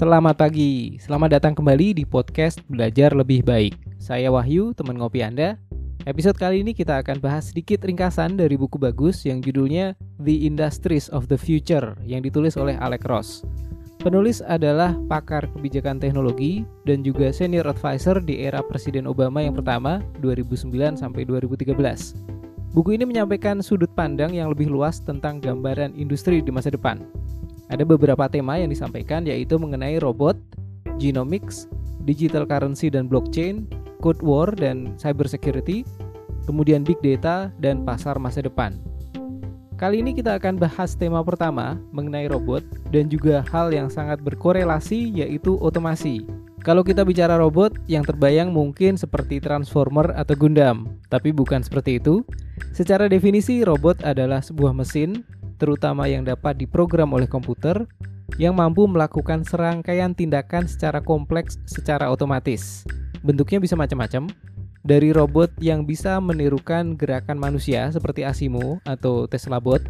Selamat pagi, selamat datang kembali di podcast Belajar Lebih Baik. Saya Wahyu, teman ngopi Anda. Episode kali ini kita akan bahas sedikit ringkasan dari buku bagus yang judulnya The Industries of the Future yang ditulis oleh Alex Ross. Penulis adalah pakar kebijakan teknologi dan juga senior advisor di era Presiden Obama yang pertama 2009 sampai 2013. Buku ini menyampaikan sudut pandang yang lebih luas tentang gambaran industri di masa depan. Ada beberapa tema yang disampaikan yaitu mengenai robot, genomics, digital currency dan blockchain, code war dan cyber security, kemudian big data dan pasar masa depan. Kali ini kita akan bahas tema pertama mengenai robot dan juga hal yang sangat berkorelasi yaitu otomasi. Kalau kita bicara robot, yang terbayang mungkin seperti Transformer atau Gundam, tapi bukan seperti itu. Secara definisi, robot adalah sebuah mesin, terutama yang dapat diprogram oleh komputer, yang mampu melakukan serangkaian tindakan secara kompleks secara otomatis. Bentuknya bisa macam-macam, dari robot yang bisa menirukan gerakan manusia seperti Asimo atau Tesla Bot.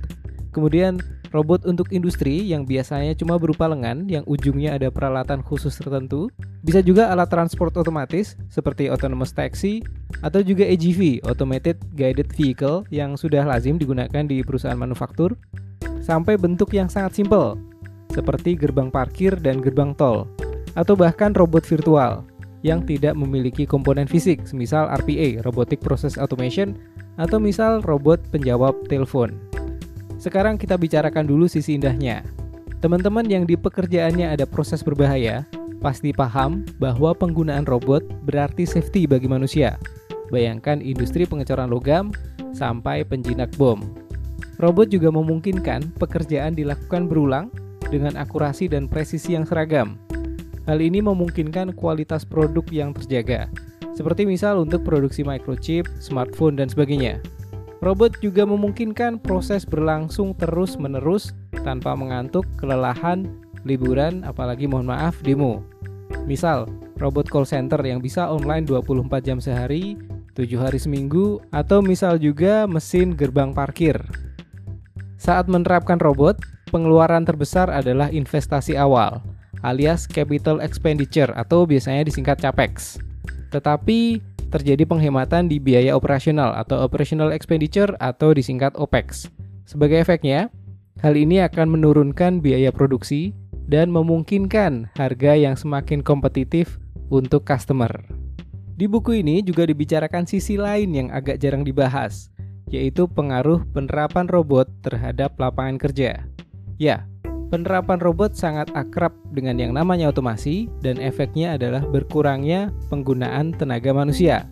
Kemudian robot untuk industri yang biasanya cuma berupa lengan yang ujungnya ada peralatan khusus tertentu. Bisa juga alat transport otomatis seperti autonomous taxi atau juga AGV, automated guided vehicle yang sudah lazim digunakan di perusahaan manufaktur. Sampai bentuk yang sangat simpel seperti gerbang parkir dan gerbang tol atau bahkan robot virtual yang tidak memiliki komponen fisik, misal RPA, Robotic Process Automation, atau misal robot penjawab telepon. Sekarang kita bicarakan dulu sisi indahnya. Teman-teman yang di pekerjaannya ada proses berbahaya, pasti paham bahwa penggunaan robot berarti safety bagi manusia. Bayangkan industri pengecoran logam sampai penjinak bom. Robot juga memungkinkan pekerjaan dilakukan berulang dengan akurasi dan presisi yang seragam, Hal ini memungkinkan kualitas produk yang terjaga, seperti misal untuk produksi microchip, smartphone, dan sebagainya. Robot juga memungkinkan proses berlangsung terus-menerus tanpa mengantuk, kelelahan, liburan, apalagi mohon maaf, demo. Misal, robot call center yang bisa online 24 jam sehari, 7 hari seminggu, atau misal juga mesin gerbang parkir. Saat menerapkan robot, pengeluaran terbesar adalah investasi awal – alias capital expenditure atau biasanya disingkat CAPEX. Tetapi terjadi penghematan di biaya operasional atau operational expenditure atau disingkat OPEX. Sebagai efeknya, hal ini akan menurunkan biaya produksi dan memungkinkan harga yang semakin kompetitif untuk customer. Di buku ini juga dibicarakan sisi lain yang agak jarang dibahas, yaitu pengaruh penerapan robot terhadap lapangan kerja. Ya, Penerapan robot sangat akrab dengan yang namanya otomasi dan efeknya adalah berkurangnya penggunaan tenaga manusia.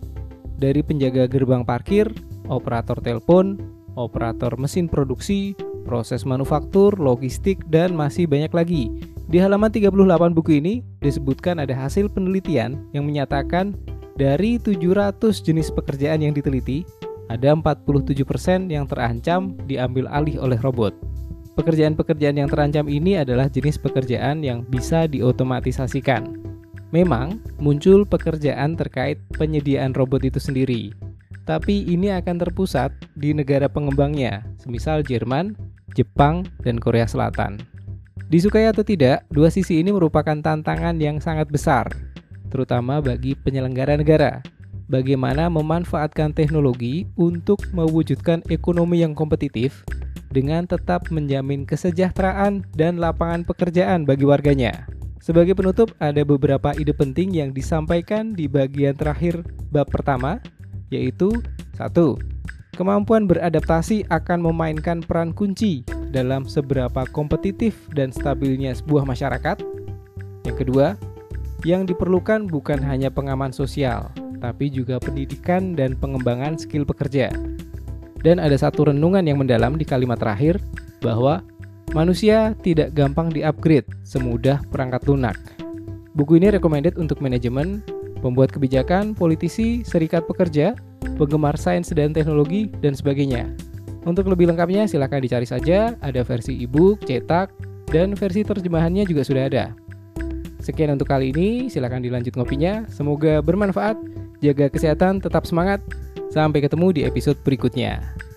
Dari penjaga gerbang parkir, operator telepon, operator mesin produksi, proses manufaktur, logistik, dan masih banyak lagi. Di halaman 38 buku ini disebutkan ada hasil penelitian yang menyatakan dari 700 jenis pekerjaan yang diteliti, ada 47% yang terancam diambil alih oleh robot. Pekerjaan-pekerjaan yang terancam ini adalah jenis pekerjaan yang bisa diotomatisasikan. Memang muncul pekerjaan terkait penyediaan robot itu sendiri, tapi ini akan terpusat di negara pengembangnya, semisal Jerman, Jepang, dan Korea Selatan. Disukai atau tidak, dua sisi ini merupakan tantangan yang sangat besar, terutama bagi penyelenggara negara. Bagaimana memanfaatkan teknologi untuk mewujudkan ekonomi yang kompetitif dengan tetap menjamin kesejahteraan dan lapangan pekerjaan bagi warganya. Sebagai penutup, ada beberapa ide penting yang disampaikan di bagian terakhir bab pertama, yaitu satu, Kemampuan beradaptasi akan memainkan peran kunci dalam seberapa kompetitif dan stabilnya sebuah masyarakat. Yang kedua, yang diperlukan bukan hanya pengaman sosial, tapi juga pendidikan dan pengembangan skill pekerja. Dan ada satu renungan yang mendalam di kalimat terakhir bahwa manusia tidak gampang di-upgrade semudah perangkat lunak. Buku ini recommended untuk manajemen, pembuat kebijakan, politisi, serikat pekerja, penggemar sains dan teknologi, dan sebagainya. Untuk lebih lengkapnya silahkan dicari saja, ada versi e-book, cetak, dan versi terjemahannya juga sudah ada. Sekian untuk kali ini, silahkan dilanjut ngopinya. Semoga bermanfaat, jaga kesehatan, tetap semangat, Sampai ketemu di episode berikutnya.